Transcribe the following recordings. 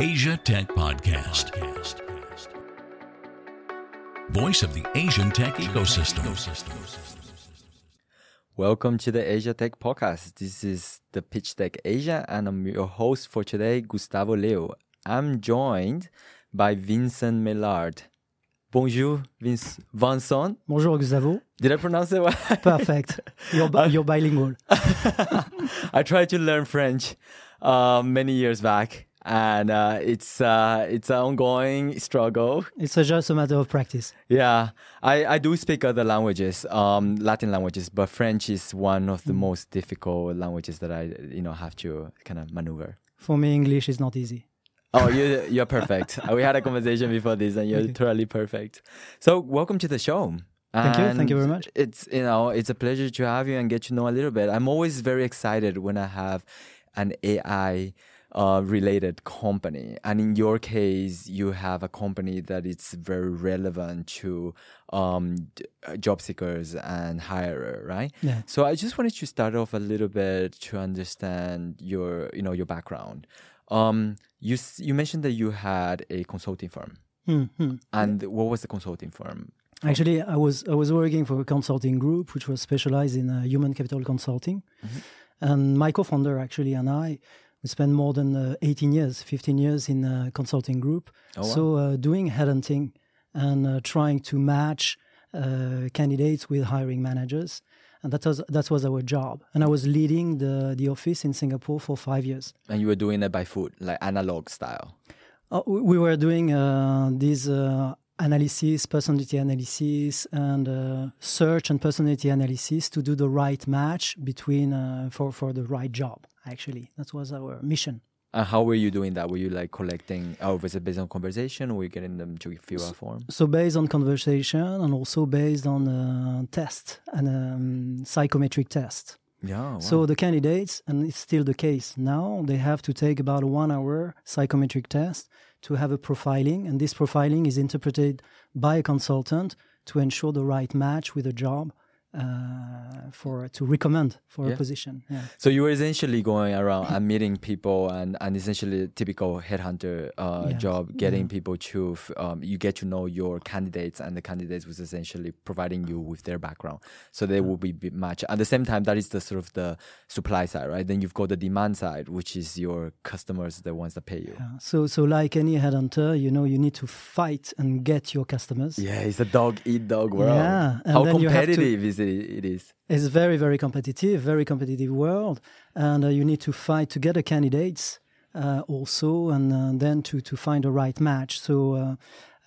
Asia Tech Podcast. Voice of the Asian tech ecosystem. Welcome to the Asia Tech Podcast. This is the Pitch Deck Asia, and I'm your host for today, Gustavo Leo. I'm joined by Vincent Millard. Bonjour, Vince, Vincent. Bonjour, Gustavo. Did I pronounce it well? Perfect. You're, bi- you're bilingual. I tried to learn French uh, many years back, and uh, it's uh, it's an ongoing struggle. It's just a matter of practice. Yeah, I, I do speak other languages, um, Latin languages, but French is one of the most difficult languages that I you know have to kind of maneuver. For me, English is not easy. Oh, you you're perfect. we had a conversation before this, and you're totally perfect. So, welcome to the show. Thank you. Thank you very much. It's you know it's a pleasure to have you and get to know a little bit. I'm always very excited when I have an AI uh, related company, and in your case, you have a company that is very relevant to um, uh, job seekers and hirer, right? Yeah. So I just wanted to start off a little bit to understand your, you know, your background. Um, you you mentioned that you had a consulting firm, Hmm, hmm. and what was the consulting firm? Actually, I was I was working for a consulting group which was specialized in uh, human capital consulting, and my co-founder actually and I we spent more than uh, 18 years, 15 years in a consulting group. Oh, wow. So uh, doing headhunting and uh, trying to match uh, candidates with hiring managers, and that was that was our job. And I was leading the the office in Singapore for five years. And you were doing it by foot, like analog style. We we were doing uh, these uh, analysis, personality analysis, and uh, search and personality analysis to do the right match between uh, for for the right job. Actually, that was our mission. And how were you doing that? Were you like collecting? Oh, was it based on conversation? Were you getting them to fill a form? So based on conversation and also based on uh, test and um, psychometric test. Yeah. Wow. So the candidates, and it's still the case now, they have to take about a one hour psychometric test to have a profiling, and this profiling is interpreted by a consultant to ensure the right match with a job uh, for to recommend for Yeah. a position. Yeah. So you were essentially going around and meeting people and, and essentially a typical headhunter uh, job, getting Yeah. people to, um, you get to know your candidates and the candidates was essentially providing you with their background. So they will be matched. At the same time, that is the sort of the supply side, right? Then you've got the demand side, which is your customers, the ones that pay you. Yeah. So so like any headhunter, you know, you need to fight and get your customers. Yeah, it's a dog eat dog world. Yeah, and How have to- competitive is it? Is. It's very, very competitive, very competitive world, and uh, you need to fight to get the candidates uh, also, and uh, then to to find the right match. So uh,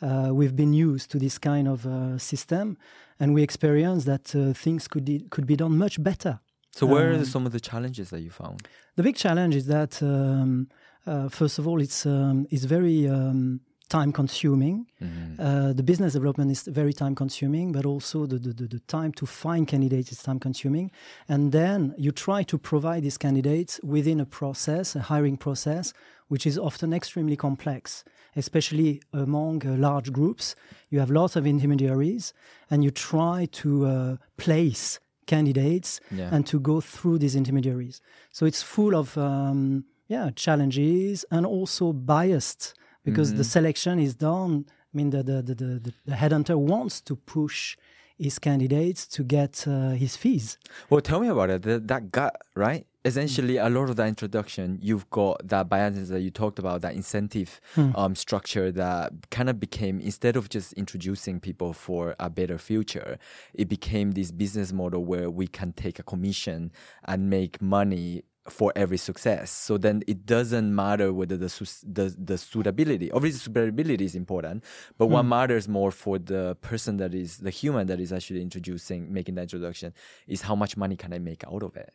uh, we've been used to this kind of uh, system, and we experience that uh, things could be, could be done much better. So, where are Um, some of the challenges that you found? The big challenge is that um, uh, first of all, it's um, it's very um, time consuming. Mhm. Uh, the business development is very time consuming, but also the, the, the, the time to find candidates is time consuming. And then you try to provide these candidates within a process, a hiring process, which is often extremely complex, especially among uh, large groups. You have lots of intermediaries, and you try to uh, place candidates Yeah. and to go through these intermediaries. So it's full of um, yeah challenges and also biased because the Mm-hmm. selection is done. I mean, the the, the, the, the- headhunter wants to push his candidates to get uh, his fees. Well, tell me about it. That, that gut, right? Essentially, a lot of the introduction, you've got that bias that you talked about, that incentive um, structure that kind of became, instead of just introducing people for a better future, it became this business model where we can take a commission and make money for every success. So then it doesn't matter whether the the, the suitability, obviously suitability is important, but what matters more for the person that is the human that is actually introducing, making the introduction, is how much money can I make out of it.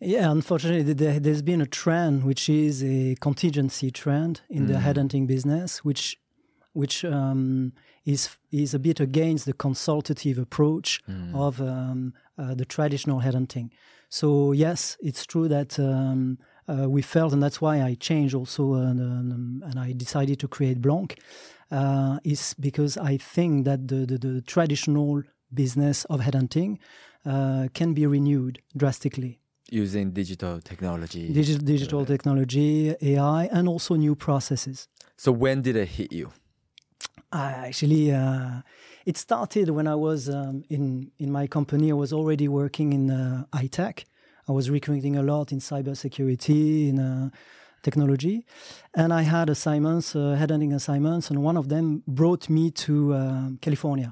Yeah, unfortunately, there, there's been a trend which is a contingency trend in the headhunting business, which which um, is is a bit against the consultative approach of um, uh, the traditional headhunting. So yes, it's true that um, uh, we felt, and that's why I changed also, uh, and, and I decided to create Blanc, uh, is because I think that the, the, the traditional business of headhunting uh, can be renewed drastically. using digital technology. digital, digital technology, AI, and also new processes. so when did it hit you? I actually, uh, it started when I was um, in in my company. I was already working in uh, iTech. I was recruiting a lot in cybersecurity, in uh, technology, and I had assignments, uh, headhunting assignments, and one of them brought me to uh, California.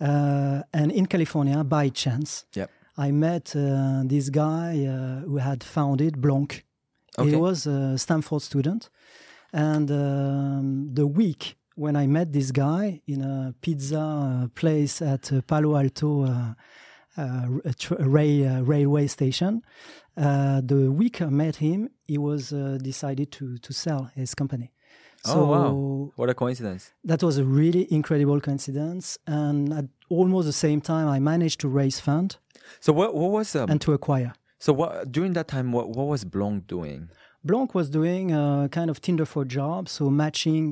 Uh, and in California, by chance, Yep. I met uh, this guy uh, who had founded Blanc. Okay. He was a Stanford student, and um, the week when I met this guy in a pizza uh, place at uh, Palo Alto uh, uh, uh, railway station, uh, the week I met him, he was uh, decided to to sell his company. oh wow! What a coincidence. that was a really incredible coincidence, and at almost the same time, I managed to raise fund So what what was um, and to acquire. so what during that time what what was Blanc doing? Blanc was doing a kind of Tinder for jobs, so matching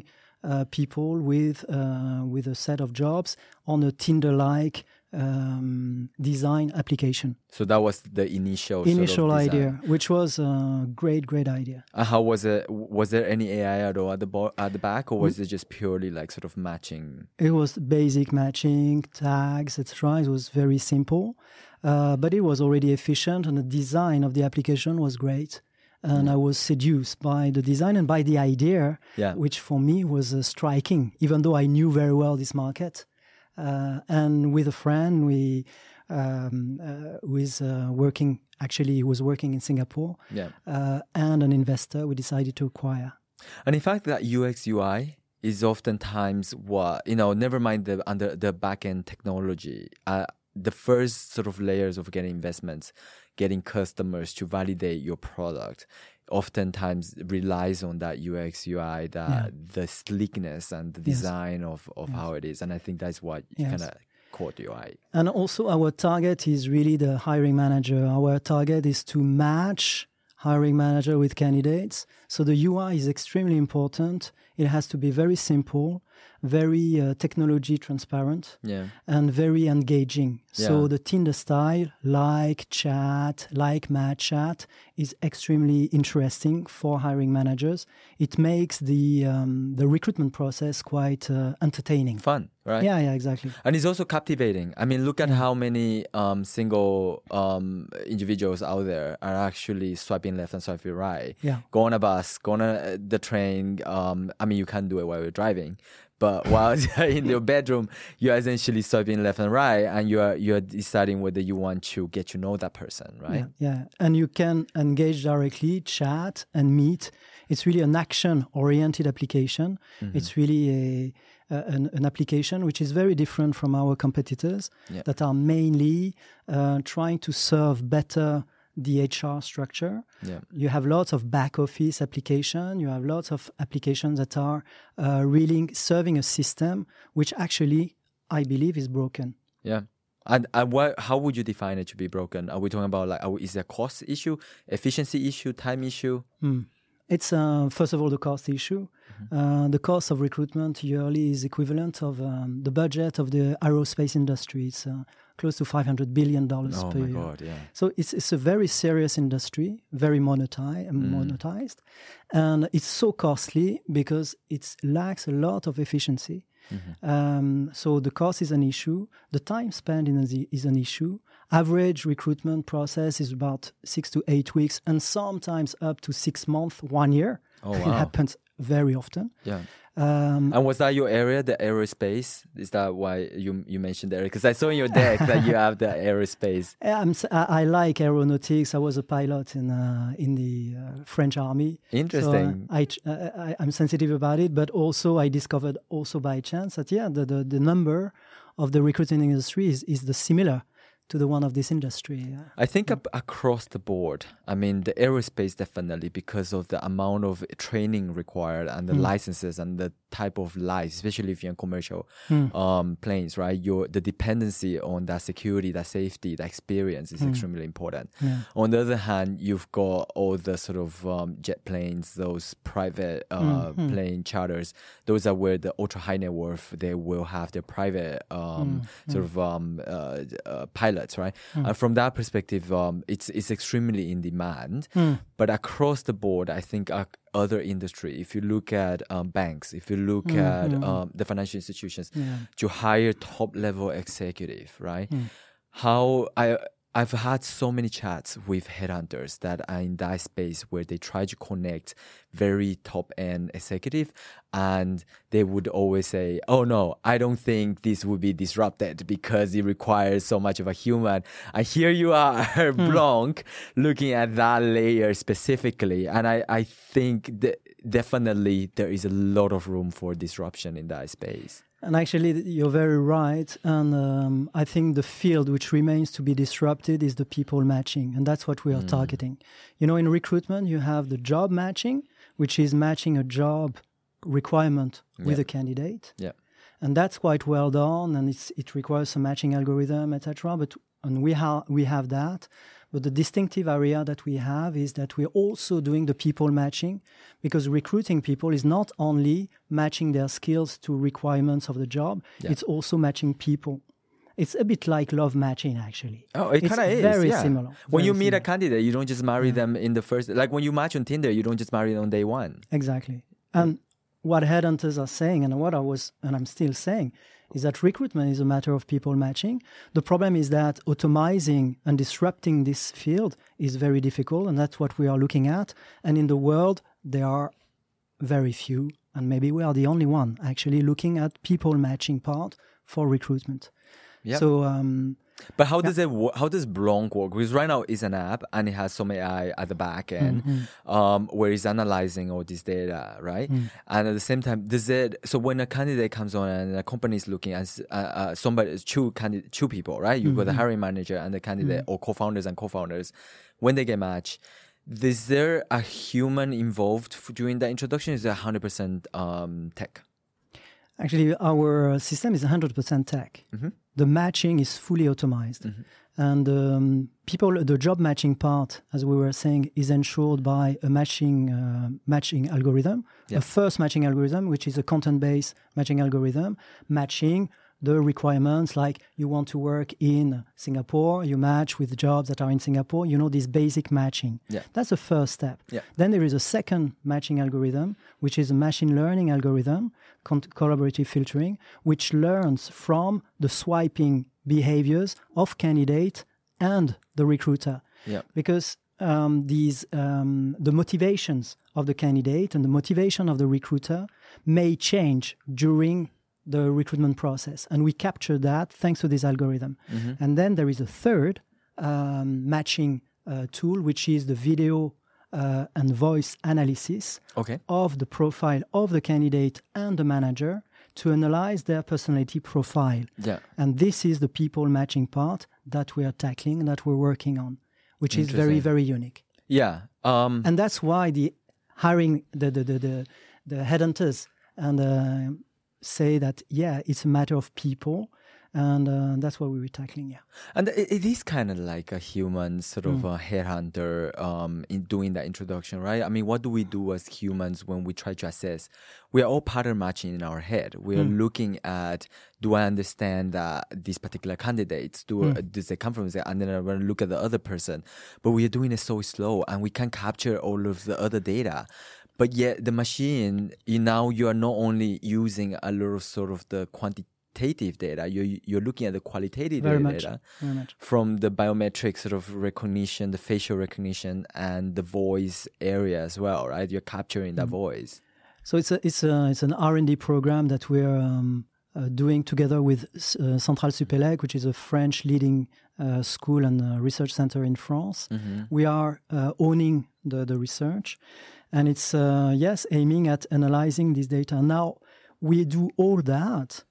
uh, people with uh, with a set of jobs on a Tinder-like um, design application. So that was the initial sort of Initial idea, which was a great, great idea. Uh, how was it? Was there any AI at all at the bo- at the back, or Mm. was it just purely like sort of matching? It was basic matching, tags, etc. It was very simple, uh, but it was already efficient, and the design of the application was great. And I was seduced by the design and by the idea, Yeah. which for me was uh, striking, even though I knew very well this market. Uh, and with a friend, we um, uh, who is uh, working actually he was working in Singapore, Yeah. uh, and an investor, we decided to acquire. And in fact, that UX UI is oftentimes what you know. Never mind the under the back end technology. Uh, the first sort of layers of getting investments, getting customers to validate your product, oftentimes relies on that UX UI, that the sleekness and the Yes. design of of how it is. And I think that's what Yes. kind of caught your eye. And also, our target is really the hiring manager. Our target is to match hiring manager with candidates. So the UI is extremely important. It has to be very simple, very uh, technology transparent, Yeah. and very engaging. So the Tinder style, like chat, like match chat, is extremely interesting for hiring managers. It makes the um, the recruitment process quite uh, entertaining. Fun, right? Yeah, yeah, exactly. And it's also captivating. I mean, look at how many um, single um, individuals out there are actually swiping left and swiping right. Yeah. Go on a bus, go on a, the train. Um, I mean, you can't do it while you're driving, but while in your bedroom, you're essentially swiping left and right, and you're you're deciding whether you want to get to know that person, right? Yeah, yeah. And you can engage directly, chat, and meet. It's really an action oriented application. Mm-hmm. It's really a, a, an, an application which is very different from our competitors Yeah. that are mainly uh, trying to serve better the HR structure. Yeah. You have lots of back office application. You have lots of applications that are uh, really serving a system which actually, I believe, is broken. Yeah. And, and what, how would you define it to be broken? Are we talking about like, we, is there a cost issue, efficiency issue, time issue? It's uh, first of all the cost issue. Mm-hmm. Uh, the cost of recruitment yearly is equivalent of um, the budget of the aerospace industry. It's uh, close to 500 billion dollars Oh per my year. god, yeah. So it's it's a very serious industry, very monetized, Mm. monetized, and it's so costly because it lacks a lot of efficiency. Mm-hmm. Um, so the cost is an issue. The time spent in a, is an issue. Average recruitment process is about six to eight weeks, and sometimes up to six months, one year. Oh, It wow. happens very often. Yeah. Um, And was that your area, the aerospace? Is that why you you mentioned there? Because I saw in your deck that you have the aerospace. I'm, I like aeronautics. I was a pilot in uh, in the uh, French army. Interesting. So, I, I, I'm sensitive about it, but also I discovered also by chance that yeah, the, the, the number of the recruiting industry is, is the similar to the one of this industry. I think ab- across the board, I mean, the aerospace definitely because of the amount of training required and the licenses and the type of life, especially if you're in commercial um, planes, right? Your the dependency on that security, that safety, that experience is extremely important. On the other hand, you've got all the sort of um, jet planes, those private uh, plane charters. Those are where the ultra high net worth they will have their private um, sort of um, uh, uh, pilots pilots, right? Uh, from that perspective, um, it's it's extremely in demand. But across the board, I think uh, other industry, if you look at um, banks, if you look at um, the financial institutions, to hire top level executive, right? How I I've had so many chats with headhunters that are in that space where they try to connect very top end executive and they would always say, Oh no, I don't think this would be disrupted because it requires so much of a human. And here you are, hmm. Blanc, looking at that layer specifically. And I, I think that definitely there is a lot of room for disruption in that space. And actually, you're very right. And um, I think the field which remains to be disrupted is the people matching. And that's what we are targeting. You know, in recruitment, you have the job matching, which is matching a job requirement with a candidate. Yeah. And that's quite well done. And it's, it requires some matching algorithm, etc. But and we, ha- we have that. But the distinctive area that we have is that we're also doing the people matching because recruiting people is not only matching their skills to requirements of the job, Yeah. it's also matching people. It's a bit like love matching, actually. Oh, it kind of is. very yeah. similar, When very you meet a candidate, you don't just marry them in the first. Like when you match on Tinder, you don't just marry them on day one. Exactly. And what headhunters are saying, and what I was, and I'm still saying, is that recruitment is a matter of people matching. The problem is that automizing and disrupting this field is very difficult, and that's what we are looking at. And in the world, there are very few, and maybe we are the only one actually looking at people matching part for recruitment. Yeah. So um, But how does it? How does Blanc work? Because right now it's an app and it has some AI at the back end, Mm-hmm. um, where it's analyzing all this data, right? Mm. And at the same time, does it? So when a candidate comes on and a company is looking at uh, uh, somebody, two candidate, two people, right? You got Mm-hmm. the hiring manager and the candidate, or co-founders and co-founders. When they get matched, is there a human involved during the introduction? Is it hundred percent um, tech? Actually, our system is 100% tech. The matching is fully automized. And um, people, the job matching part, as we were saying, is ensured by a matching uh, matching algorithm, Yeah. a first matching algorithm, which is a content-based matching algorithm, matching the requirements like you want to work in Singapore, you match with jobs that are in Singapore, you know, this basic matching. Yeah. That's the first step. Yeah. Then there is a second matching algorithm, which is a machine learning algorithm, collaborative filtering, which learns from the swiping behaviors of candidate and the recruiter. Yeah. Because um, these um, the motivations of the candidate and the motivation of the recruiter may change during the recruitment process, and we capture that thanks to this algorithm. And then there is a third um, matching uh, tool, which is the video uh, and voice analysis Okay. of the profile of the candidate and the manager to analyze their personality profile. Yeah. And this is the people matching part that we are tackling, that we're working on, which is very, very unique. Yeah. Um, And that's why the hiring, the, the, the, the, the headhunters and uh, say that, yeah, it's a matter of people. And uh, that's what we were tackling, yeah. And it, it is kind of like a human sort of Mm. a headhunter um, in doing that introduction, right? I mean, what do we do as humans when we try to assess? We are all pattern matching in our head. We are Mm. looking at, do I understand that these particular candidates? Do Mm. does they come from? there? And then I want to look at the other person. But we are doing it so slow, and we can't capture all of the other data. But yet, the machine, you now you are not only using a lot of sort of the quantitative data, you're you're looking at the qualitative Very data much. From the biometric sort of recognition, the facial recognition, and the voice area as well, right? You're capturing that voice. So it's a, it's a, it's an R and D program that we're um, uh, doing together with uh, Centrale Supélec, which is a French leading uh, school and uh, research center in France. We are uh, owning the the research, and it's uh, yes aiming at analyzing this data. Now we do all that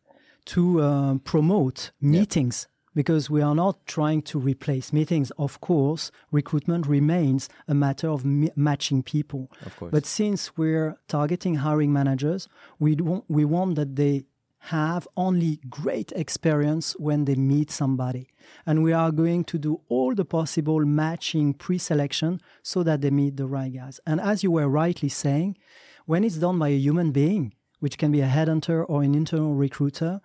to uh, promote meetings because we are not trying to replace meetings. Of course, recruitment remains a matter of mi- matching people. Of course. But since we're targeting hiring managers, we don't, we want that they have only great experience when they meet somebody. And we are going to do all the possible matching pre-selection so that they meet the right guys. And as you were rightly saying, when it's done by a human being, which can be a headhunter or an internal recruiter,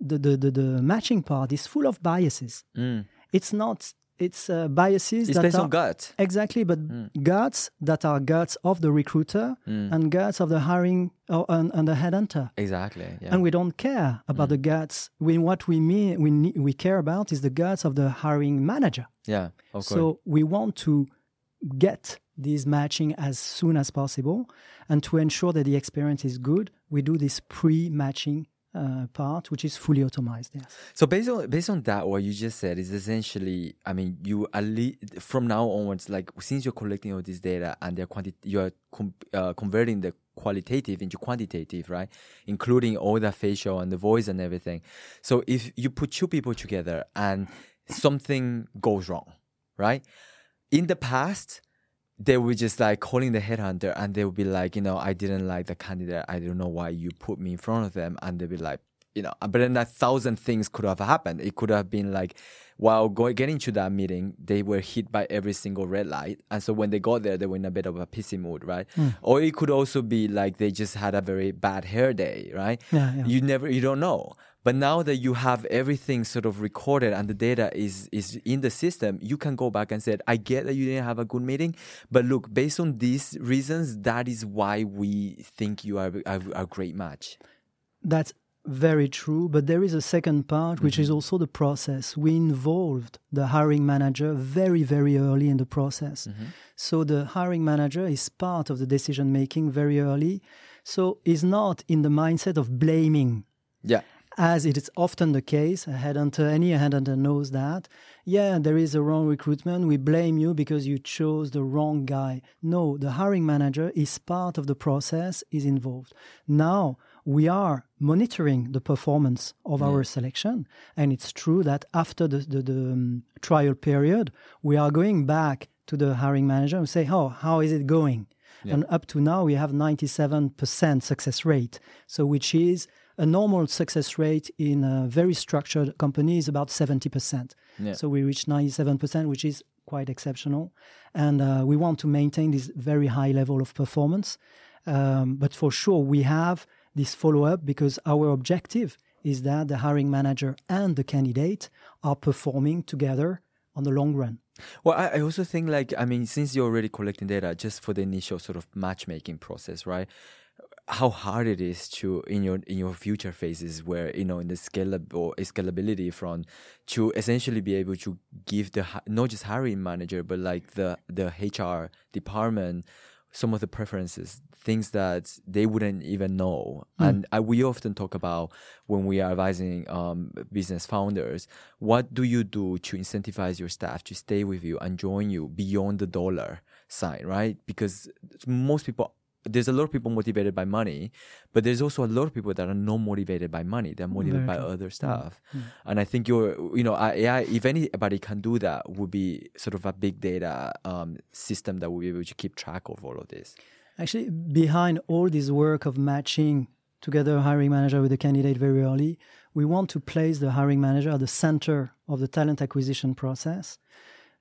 the, the, the, the matching part is full of biases. Mm. it's not it's uh, biases It's that based are on gut. exactly but mm. guts that are guts of the recruiter mm. and guts of the hiring or, and, and the headhunter Exactly. Yeah. and we don't care about the guts we what we mean we we care about is the guts of the hiring manager yeah. Of course. so we want to get this matching as soon as possible and to ensure that the experience is good we do this pre-matching uh, part which is fully automated. yes So based on based on that, what you just said is essentially, I mean, you at least from now onwards, like since you're collecting all this data and they're quanti- you're com- uh, converting the qualitative into quantitative, right? Including all the facial and the voice and everything. So if you put two people together and something goes wrong, right? In the past, they were just like calling the headhunter and they would be like, you know, I didn't like the candidate. I don't know why you put me in front of them. And they'd be like, you know, but then a thousand things could have happened. It could have been like, while going getting to that meeting, they were hit by every single red light, and so when they got there, they were in a bit of a pissy mood, right? Hmm. Or it could also be like they just had a very bad hair day, right? Yeah, yeah. You never, you don't know. But now that you have everything sort of recorded and the data is is in the system, you can go back and say, I get that you didn't have a good meeting, but look, based on these reasons, that is why we think you are a, a great match. That's very true, but there is a second part, which mm-hmm. is also the process. We involved the hiring manager very, very early in the process. Mm-hmm. So the hiring manager is part of the decision making very early. So is not in the mindset of blaming Yeah. As it is often the case, a headhunter, any headhunter knows that. Yeah, there is a wrong recruitment. We blame you because you chose the wrong guy. No, the hiring manager is part of the process, is involved. Now we are monitoring the performance of our selection, and it's true that after the the, the um, trial period, we are going back to the hiring manager and say, "Oh, how is it going?" And up to now, we have 97% success rate. So, which is a normal success rate in a very structured company is about 70%. Yeah. So we reached 97%, which is quite exceptional. And uh, we want to maintain this very high level of performance. Um, but for sure, we have this follow up because our objective is that the hiring manager and the candidate are performing together on the long run. Well, I, I also think like I mean, since you're already collecting data just for the initial sort of matchmaking process, right? How hard it is to in your in your future phases where you know in the scalable scalability front to essentially be able to give the not just hiring manager but like the the HR department some of the preferences, things that they wouldn't even know. And I, we often talk about when we are advising um, business founders, what do you do to incentivize your staff to stay with you and join you beyond the dollar sign, right? Because most people there's a lot of people motivated by money, but there's also a lot of people that are not motivated by money. They're motivated by other stuff. And I think you're, you know, AI, if anybody can do that, would be sort of a big data um, system that will be able to keep track of all of this. Actually, behind all this work of matching together a hiring manager with a candidate very early, we want to place the hiring manager at the center of the talent acquisition process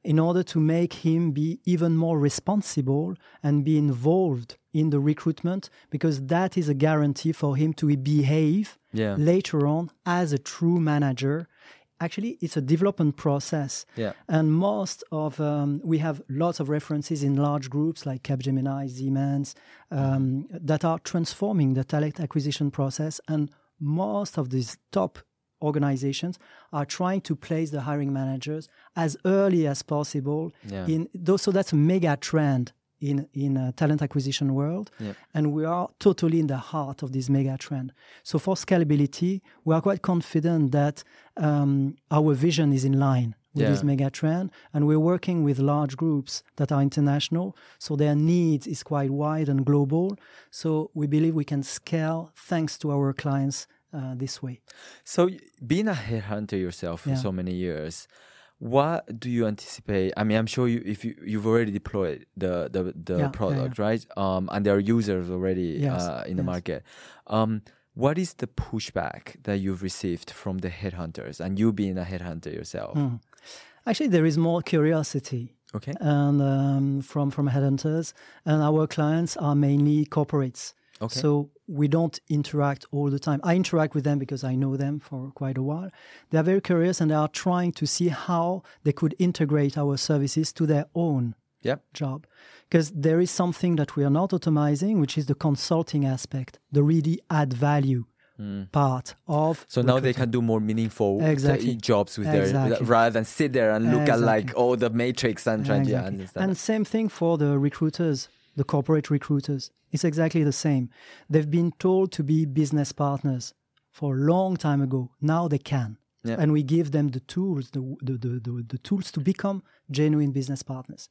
in order to make him be even more responsible and be involved in the recruitment because that is a guarantee for him to behave Yeah. later on as a true manager actually it's a development process Yeah. and most of um, we have lots of references in large groups like capgemini siemens um, that are transforming the talent acquisition process and most of these top organizations are trying to place the hiring managers as early as possible Yeah. in those so that's a mega trend in in talent acquisition world Yeah. and we are totally in the heart of this mega trend so for scalability we are quite confident that um, our vision is in line with Yeah. this mega trend and we're working with large groups that are international so their needs is quite wide and global so we believe we can scale thanks to our clients uh, this way So, being a headhunter yourself for Yeah. so many years, what do you anticipate? I mean, I'm sure you, if you you've already deployed the the, the Yeah, yeah, product, right? Um, and there are users already Yes, uh, in the yes. market. Um, what is the pushback that you've received from the headhunters, and you being a headhunter yourself? Hmm. actually there is more curiosity Okay. and um, from from headhunters, and our clients are mainly corporates. Okay. So we don't interact all the time. I interact with them because I know them for quite a while. They are very curious and they are trying to see how they could integrate our services to their own Yep. job. Because there is something that we are not automizing, which is the consulting aspect, the really add value hmm. part of. So now they can do more meaningful Exactly. jobs with their rather than sit there and look at like all the matrix and trying to Exactly. understand. And same thing for the recruiters, the corporate recruiters. It's exactly the same. They've been told to be business partners for a long time ago. Now they can. Yeah. And we give them the tools, the, the, the, the, tools to become genuine business partners.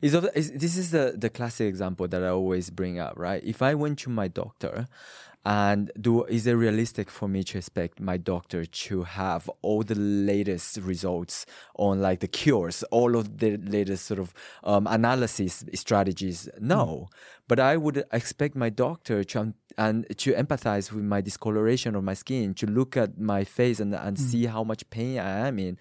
Is, is this is the, the classic example that I always bring up, right? If I went to my doctor and do is it realistic for me to expect my doctor to have all the latest results on like the cures, all of the latest sort of um, analysis strategies? No, but I would expect my doctor to um, and to empathize with my discoloration of my skin, to look at my face and and see how much pain I am in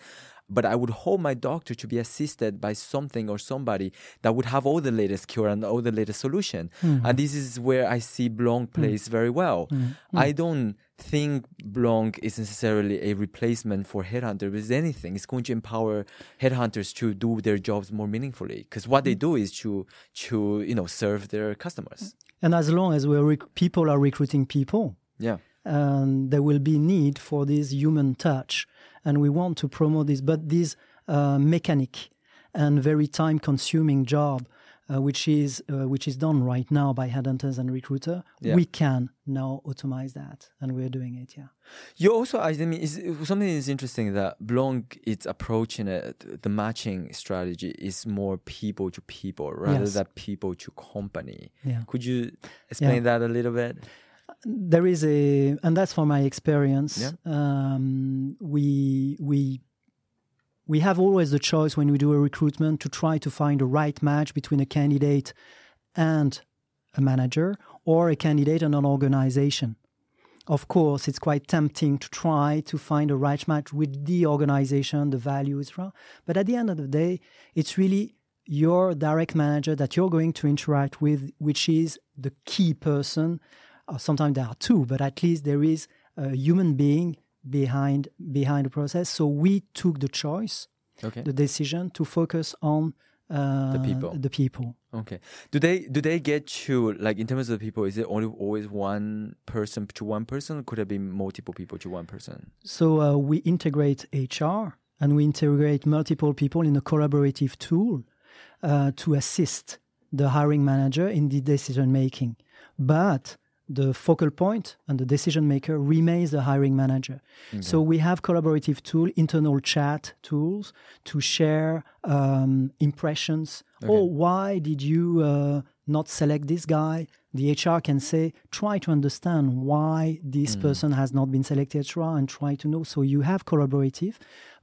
but I would hope my doctor to be assisted by something or somebody that would have all the latest cure and all the latest solution. Mm-hmm. And this is where I see Blanc mm. plays very well. Mm. Mm. I don't think Blanc is necessarily a replacement for headhunter with anything. It's going to empower headhunters to do their jobs more meaningfully because what they do is to to you know serve their customers. And as long as we're rec- people are recruiting people, Yeah. and there will be need for this human touch and we want to promote this but this uh, mechanic and very time consuming job uh, which is uh, which is done right now by headhunters and recruiter Yeah. we can now automate that and we're doing it yeah You also, I mean, is something is interesting that Blanc is approaching it. The matching strategy is more people to people rather Yes. than people to company. Yeah. Could you explain that a little bit? There is a and that's from my experience Yeah. um, we we we have always the choice when we do a recruitment to try to find a right match between a candidate and a manager or a candidate and an organization of course it's quite tempting to try to find a right match with the organization the values but at the end of the day it's really your direct manager that you're going to interact with which is the key person or sometimes there are two but at least there is a human being behind behind the process so we took the choice Okay. the decision to focus on uh, The people. the people Okay. Do they do they get to like in terms of the people? Is it only always one person to one person? Or could it be multiple people to one person? So uh, we integrate HR and we integrate multiple people in a collaborative tool uh, to assist the hiring manager in the decision making. But the focal point and the decision maker remains the hiring manager. So we have collaborative tool, internal chat tools to share um, impressions. Oh, why did you uh, not select this guy? The HR can say, try to understand why this person has not been selected, etc., and try to know. So you have collaborative,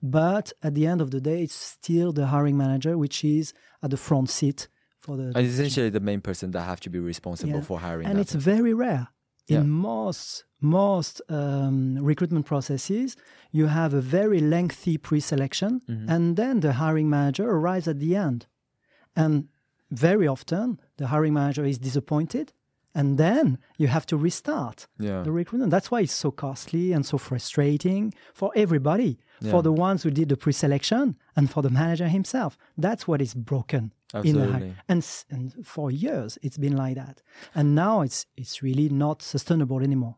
but at the end of the day, it's still the hiring manager which is at the front seat for the. And essentially, the main person that have to be responsible Yeah. for hiring. and it's person. very rare in Yeah. most most um, recruitment processes you have a very lengthy pre-selection Mm-hmm. and then the hiring manager arrives at the end and very often the hiring manager is disappointed and then you have to restart Yeah. the recruitment that's why it's so costly and so frustrating for everybody Yeah. for the ones who did the pre-selection and for the manager himself that's what is broken in the hi- Absolutely. and, and for years it's been like that. And now it's it's really not sustainable anymore.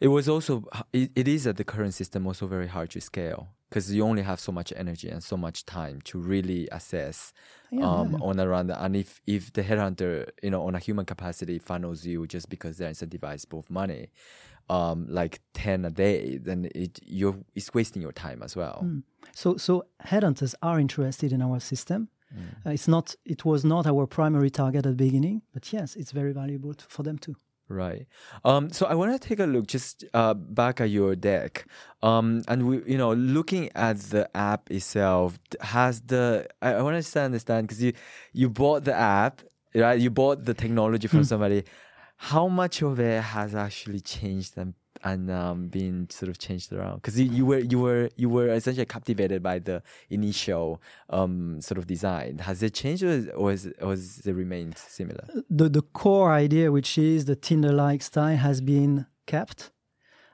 It was also it, it is at the current system also very hard to scale because you only have so much energy and so much time to really assess um, on around and if if the headhunter you know on a human capacity funnels you just because they're incentivized both money um, like 10 a day then it you're it's wasting your time as well. So so headhunters are interested in our system Mm. Uh, it's not it was not our primary target at the beginning but yes it's very valuable to, for them too Right. Um, so I want to take a look just uh, back at your deck, um, and we, you know, looking at the app itself. Has the I, I want to understand because you you bought the app, right? You bought the technology from somebody. How much of it has actually changed and and um, being sort of changed around? Because you, you were you were you were essentially captivated by the initial um, sort of design. Has it changed or, is, or has it remained similar? The the core idea, which is the Tinder-like style, has been kept,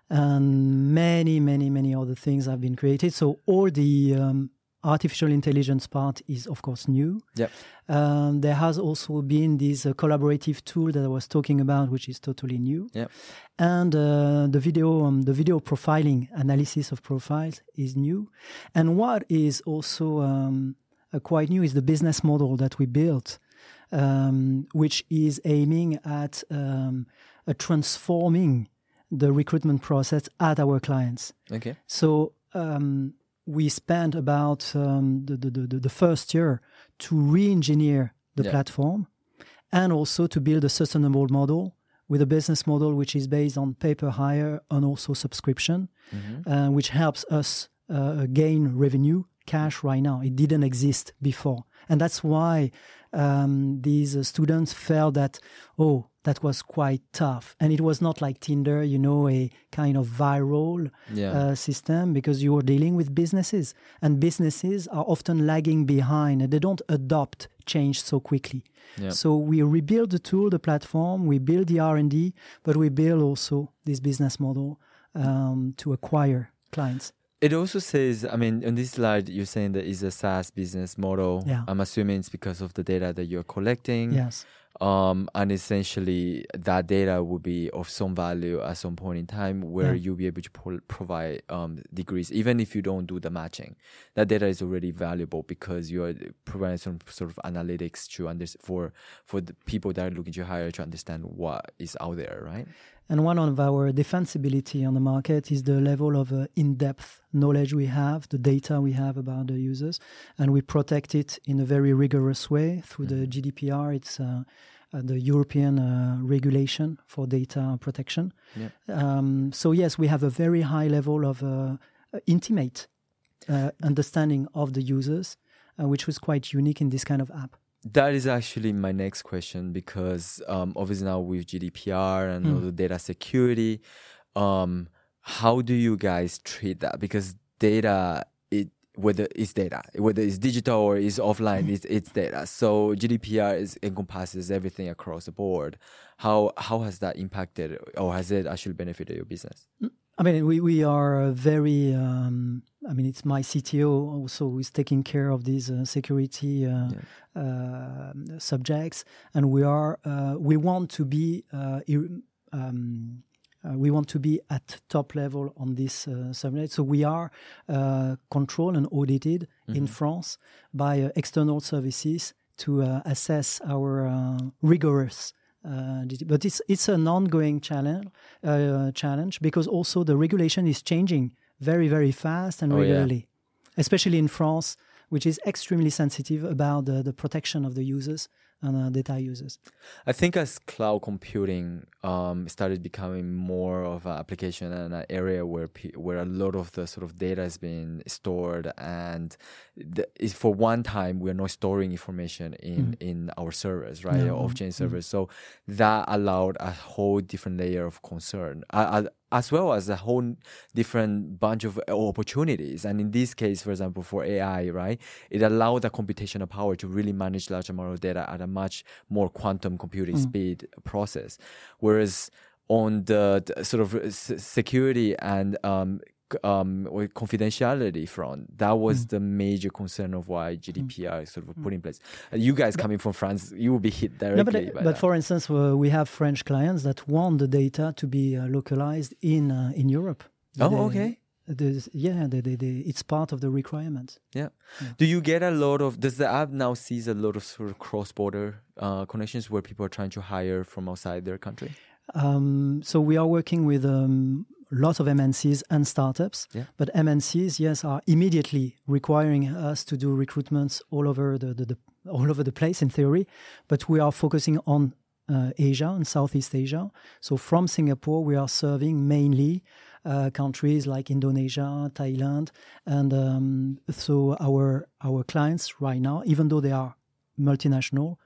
and many many many other things have been created. So all the um, artificial intelligence part is of course new. Yep. Um, there has also been this uh, collaborative tool that I was talking about, which is totally new. Yep. And uh, the video, um, the video profiling analysis of profiles is new. And what is also um, uh, quite new is the business model that we built, um, which is aiming at um, uh, transforming the recruitment process at our clients. Okay. So um, we spent about um, the, the, the, first year to re-engineer the Yeah. platform and also to build a sustainable model with a business model which is based on pay per hire and also subscription, uh, which helps us uh, gain revenue cash right now. It didn't exist before. And that's why um, these uh, students felt that, oh, that was quite tough. And it was not like Tinder, you know, a kind of viral Yeah. uh, system because you were dealing with businesses and businesses are often lagging behind and they don't adopt change so quickly. Yeah. So we rebuild the tool, the platform, we build the R&D, but we build also this business model um, to acquire clients. It also says, I mean, on this slide, you're saying that it's a SaaS business model. Yeah. I'm assuming it's because of the data that you're collecting. Yes. Um, and essentially, that data will be of some value at some point in time where Yeah. you'll be able to pro- provide um, degrees, even if you don't do the matching. That data is already valuable because you are providing some sort of analytics to under- for for the people that are looking to hire to understand what is out there, right? And one of our defensibility on the market is the level of uh, in-depth knowledge we have, the data we have about the users, and we protect it in a very rigorous way through the GDPR. It's uh, uh, the European uh, regulation for data protection. Yeah. Um, so yes, we have a very high level of uh, intimate uh, understanding of the users, uh, which was quite unique in this kind of app. That is actually my next question because um, obviously now with GDPR and all the data security, um, how do you guys treat that? Because data, it whether it's data, whether it's digital or it's offline, it's, it's data. So GDPR is encompasses everything across the board. How how has that impacted or has it actually benefited your business? I mean, we, we are very, um, I mean, it's my CTO also who is taking care of these uh, security uh, uh, subjects. And we are, uh, we want to be, uh, um, uh, we want to be at top level on this uh, subject. So we are uh, controlled and audited in France by uh, external services to uh, assess our uh, rigorous uh, but it's it's an ongoing challenge uh, challenge because also the regulation is changing very very fast and Oh, yeah. regularly, especially in France, which is extremely sensitive about the, the protection of the users and uh, data users. I think as cloud computing um, started becoming more of an application and an area where pe- where a lot of the sort of data is being stored, and the, for one time we're not storing information in in our servers, right, No. off chain servers. So that allowed a whole different layer of concern. Uh, uh, as well as a whole different bunch of uh, opportunities. And in this case, for example, for AI, right, it allowed the computational power to really manage large amount of data at a much more quantum computing mm. speed process. Whereas on the, the sort of uh, s- security and um, um, or confidentiality front, that was the major concern of why GDPR is sort of put in place. Uh, you guys coming from France, you will be hit directly. No, but, but for instance, uh, we have French clients that want the data to be uh, localized in uh, in Europe. Oh, They- okay. yeah, they, they, they, it's part of the requirements. Yeah. Do you get a lot of? Does the app now sees a lot of sort of cross-border uh, connections where people are trying to hire from outside their country? Um, so we are working with um, lots of MNCs and startups. Yeah. But MNCs, yes, are immediately requiring us to do recruitments all over the, the, the all over the place in theory. But we are focusing on uh, Asia and Southeast Asia. So from Singapore, we are serving mainly uh, countries like Indonesia, Thailand, and um, so our our clients right now, even though they are multinational,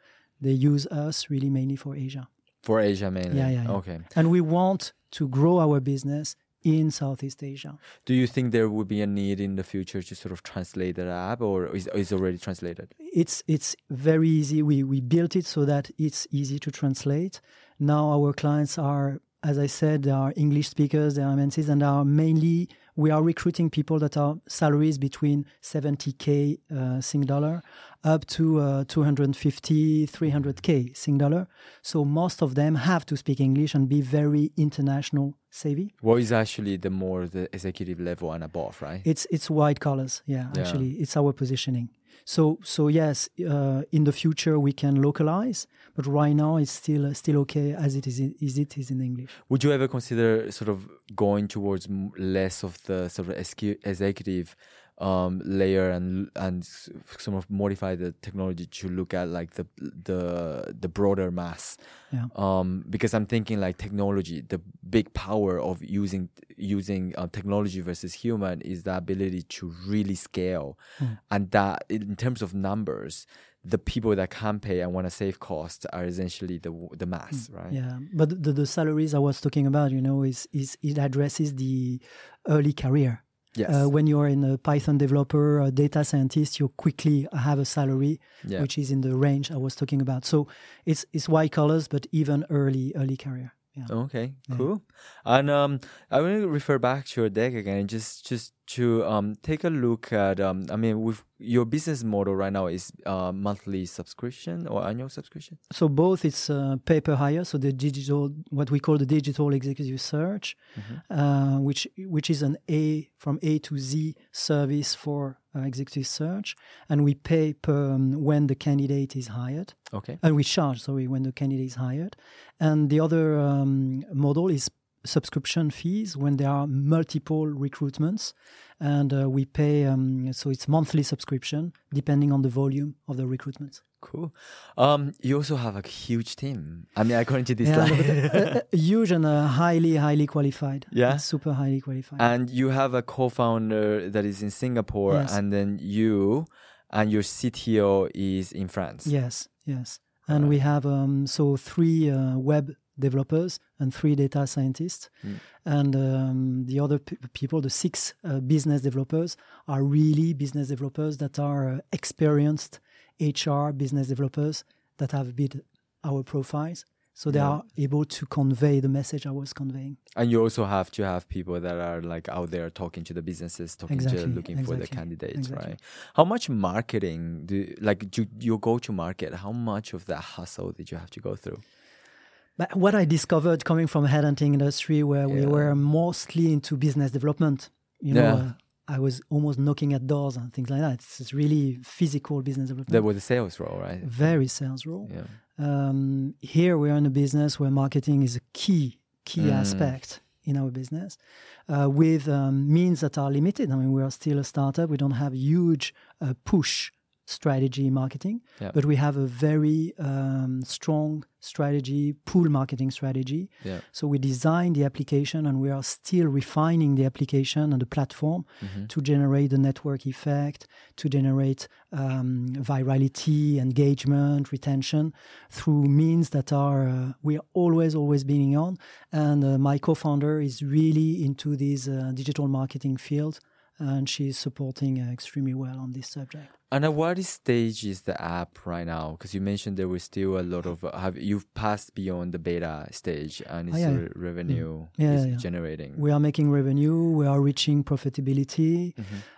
they use us really mainly for Asia. For Asia mainly. Yeah, yeah, yeah. Okay. And we want to grow our business in Southeast Asia. Do you think there would be a need in the future to sort of translate that app, or is is already translated? It's it's very easy. We we built it so that it's easy to translate. Now our clients are, as I said, they are English speakers, they are MNCs, and are mainly we are recruiting people that are salaries between 70k uh, Sing dollar up to uh, 250, 300k Sing dollar. So most of them have to speak English and be very international savvy. What is actually the more the executive level and above, right? It's it's white collars. Yeah, Yeah. actually, it's our positioning. So so yes, uh, in the future we can localize, but right now it's still still okay as it is as it is in English. Would you ever consider sort of going towards less of the sort of executive um, layer and and sort of modify the technology to look at like the the the broader mass? Yeah. Um, because I'm thinking like technology, the big power of using using uh, technology versus human is the ability to really scale, and that in terms of numbers. The people that can pay and want to save costs are essentially the the mass, right? Yeah, but the, the salaries I was talking about, you know, is is it addresses the early career. Yes. Uh, when you're in a Python developer, a data scientist, you quickly have a salary Yeah. which is in the range I was talking about. So it's it's white collars, but even early early career. Yeah. Okay, cool. And um, I want to refer back to your deck again, just just to um take a look at um. I mean, with your business model right now is uh monthly subscription or annual subscription. So both it's uh, pay per hire, so the digital, what we call the digital executive search, uh, which which is an A from A to Z service for executive search, and we pay per um, when the candidate is hired, Okay. and we charge sorry when the candidate is hired, and the other um, model is subscription fees when there are multiple recruitments and uh, we pay um, so it's monthly subscription depending on the volume of the recruitment Cool. Um, you also have a huge team. I mean, according to this Yeah, slide. but, uh, uh, huge and uh, highly, highly qualified. Yeah? It's super highly qualified. and you have a co-founder that is in Singapore, Yes. and then you and your CTO is in France. yes, yes. And we have um, so three uh, web developers and three data scientists, Mm. and um, the other p- people, the six uh, business developers, are really business developers that are uh, experienced HR business developers that have built our profiles. So they Yeah. are able to convey the message I was conveying. And you also have to have people that are like out there talking to the businesses, talking to Exactly, looking for the candidates, exactly. right? How much marketing do like do you go to market? How much of that hustle did you have to go through? But what I discovered coming from headhunting industry, where we Yeah. were mostly into business development, you know, Yeah. uh, I was almost knocking at doors and things like that. It's, it's really physical business development, That was the sales role, right? very sales role. Yeah. Um, here we are in a business where marketing is a key key Mm. aspect in our business, uh, with um, means that are limited. I mean, we are still a startup. We don't have huge uh, push strategy marketing, Yeah. but we have a very um, strong strategy, pull marketing strategy. Yeah. So we designed the application and we are still refining the application and the platform Mm-hmm. to generate the network effect, to generate um, virality, engagement, retention through means that are, uh, we are always, always being on. And uh, my co founder is really into this uh, digital marketing field and she's supporting uh, extremely well on this subject. And at what stage is the app right now? Because you mentioned there was still a lot of have you've passed beyond the beta stage and it's Oh, yeah. re- revenue Yeah, is yeah, yeah. generating. We are making revenue, we are reaching profitability,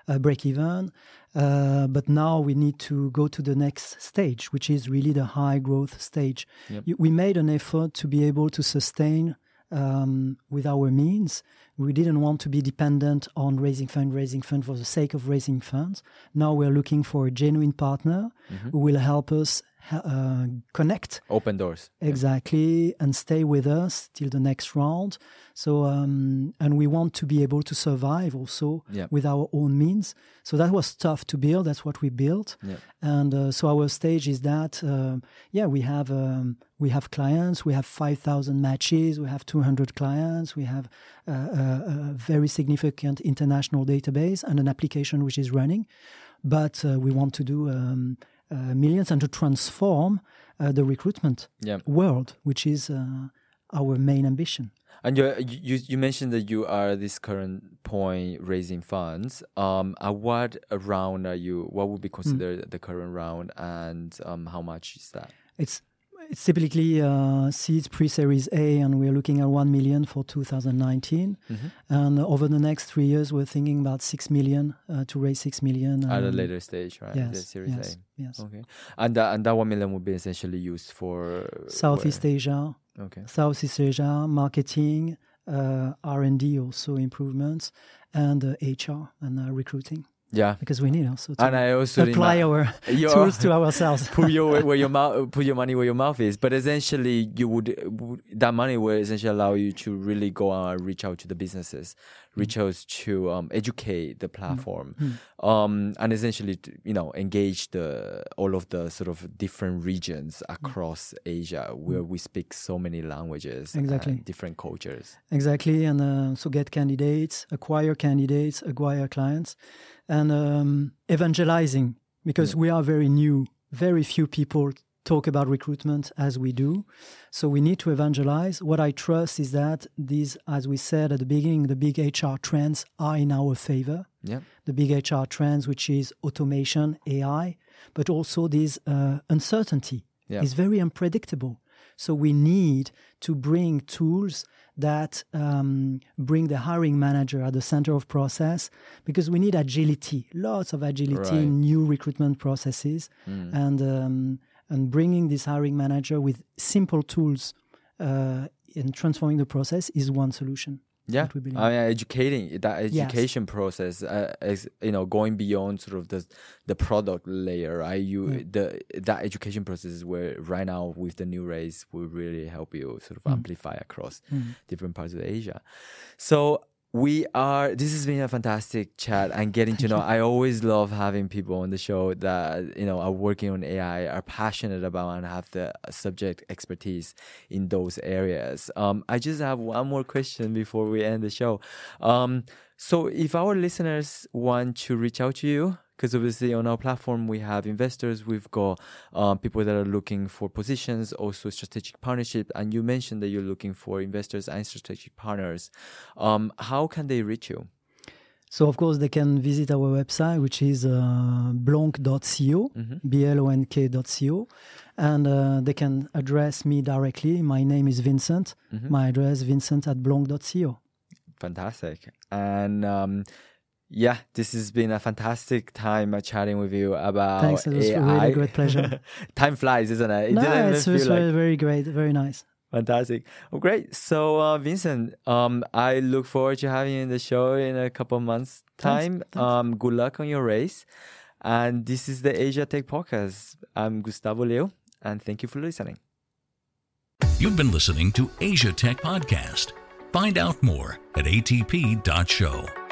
uh, break even. Uh, but now we need to go to the next stage, which is really the high growth stage. Yep. We made an effort to be able to sustain um, with our means. We didn't want to be dependent on raising fund, raising fund for the sake of raising funds. Now we're looking for a genuine partner who will help us uh, connect Open doors. exactly and stay with us till the next round so um, and we want to be able to survive also Yeah. with our own means so that was tough to build that's what we built Yeah. and uh, so our stage is that um, yeah we have um, we have clients we have 5000 matches we have 200 clients we have uh, a, a very significant international database and an application which is running but uh, we want to do um, uh, millions and to transform uh, the recruitment Yeah. world, which is uh, our main ambition. And you you you mentioned that you are at this current point raising funds. Um, at what round are you? What would be considered the current round, and um, how much is that? It's it's typically uh, seeds pre-series A, and we're looking at one million for 2019. And over the next three years, we're thinking about six million uh, to raise six million At a um, later stage, right? Yes, The Series yes, A. yes. Okay, and that and that one million would be essentially used for Southeast where? Asia, Okay. Southeast Asia, marketing, uh, R&D, also improvements, and uh, HR and uh, recruiting, Yeah, because we need also to and I also apply our Your- tools to ourselves. put your where your mouth put your money where your mouth is. But essentially you would, that money will essentially allow you to really go out and reach out to the businesses reach out to um, educate the platform. Um, and essentially to, you know engage the all of the sort of different regions across asia where we speak so many languages Exactly. and different cultures. Exactly, and uh, so get candidates, acquire candidates, acquire clients, and um, evangelizing because we are very new. Very few people talk about recruitment as we do, so we need to evangelize. What I trust is that these, as we said at the beginning, the big HR trends are in our favor. yeah The big HR trends, which is automation, AI, but also this uh, uncertainty Yeah. is very unpredictable. So we need to bring tools that um, bring the hiring manager at the center of process because we need agility, lots of agility Right. in new recruitment processes, and um, and bringing this hiring manager with simple tools uh, in transforming the process is one solution. Yeah. That we believe. I mean, educating that education process uh, is you know going beyond sort of the the product layer right? You the that education process is where right now with the new race will really help you sort of amplify across different parts of asia. So we are this has been a fantastic chat and getting to know i always love having people on the show that you know are working on ai are passionate about and have the subject expertise in those areas. Um, i just have one more question before we end the show. Um, so if our listeners want to reach out to you because obviously on our platform we have investors we've got um, people that are looking for positions also strategic partnership and you mentioned that you're looking for investors and strategic partners um, how can they reach you So, of course, they can visit our website, which is uh, blonk.co, B-L-O-N-K.co, and uh, they can address me directly. My name is Vincent. My address, vincent at blonk.co. fantastic and um, yeah this has been a fantastic time uh, chatting with you about Thanks, it was AI. really great pleasure. time flies isn't it, it no, didn't even it's, feel like- very, very great, very nice. Fantastic. Oh, great. So, uh, Vincent, um, I look forward to having you in the show in a couple of months' time. Thanks. Um, good luck on your race. And this is the Asia Tech Podcast. I'm Gustavo Leo, and thank you for listening. You've been listening to Asia Tech Podcast. Find out more at atp.show.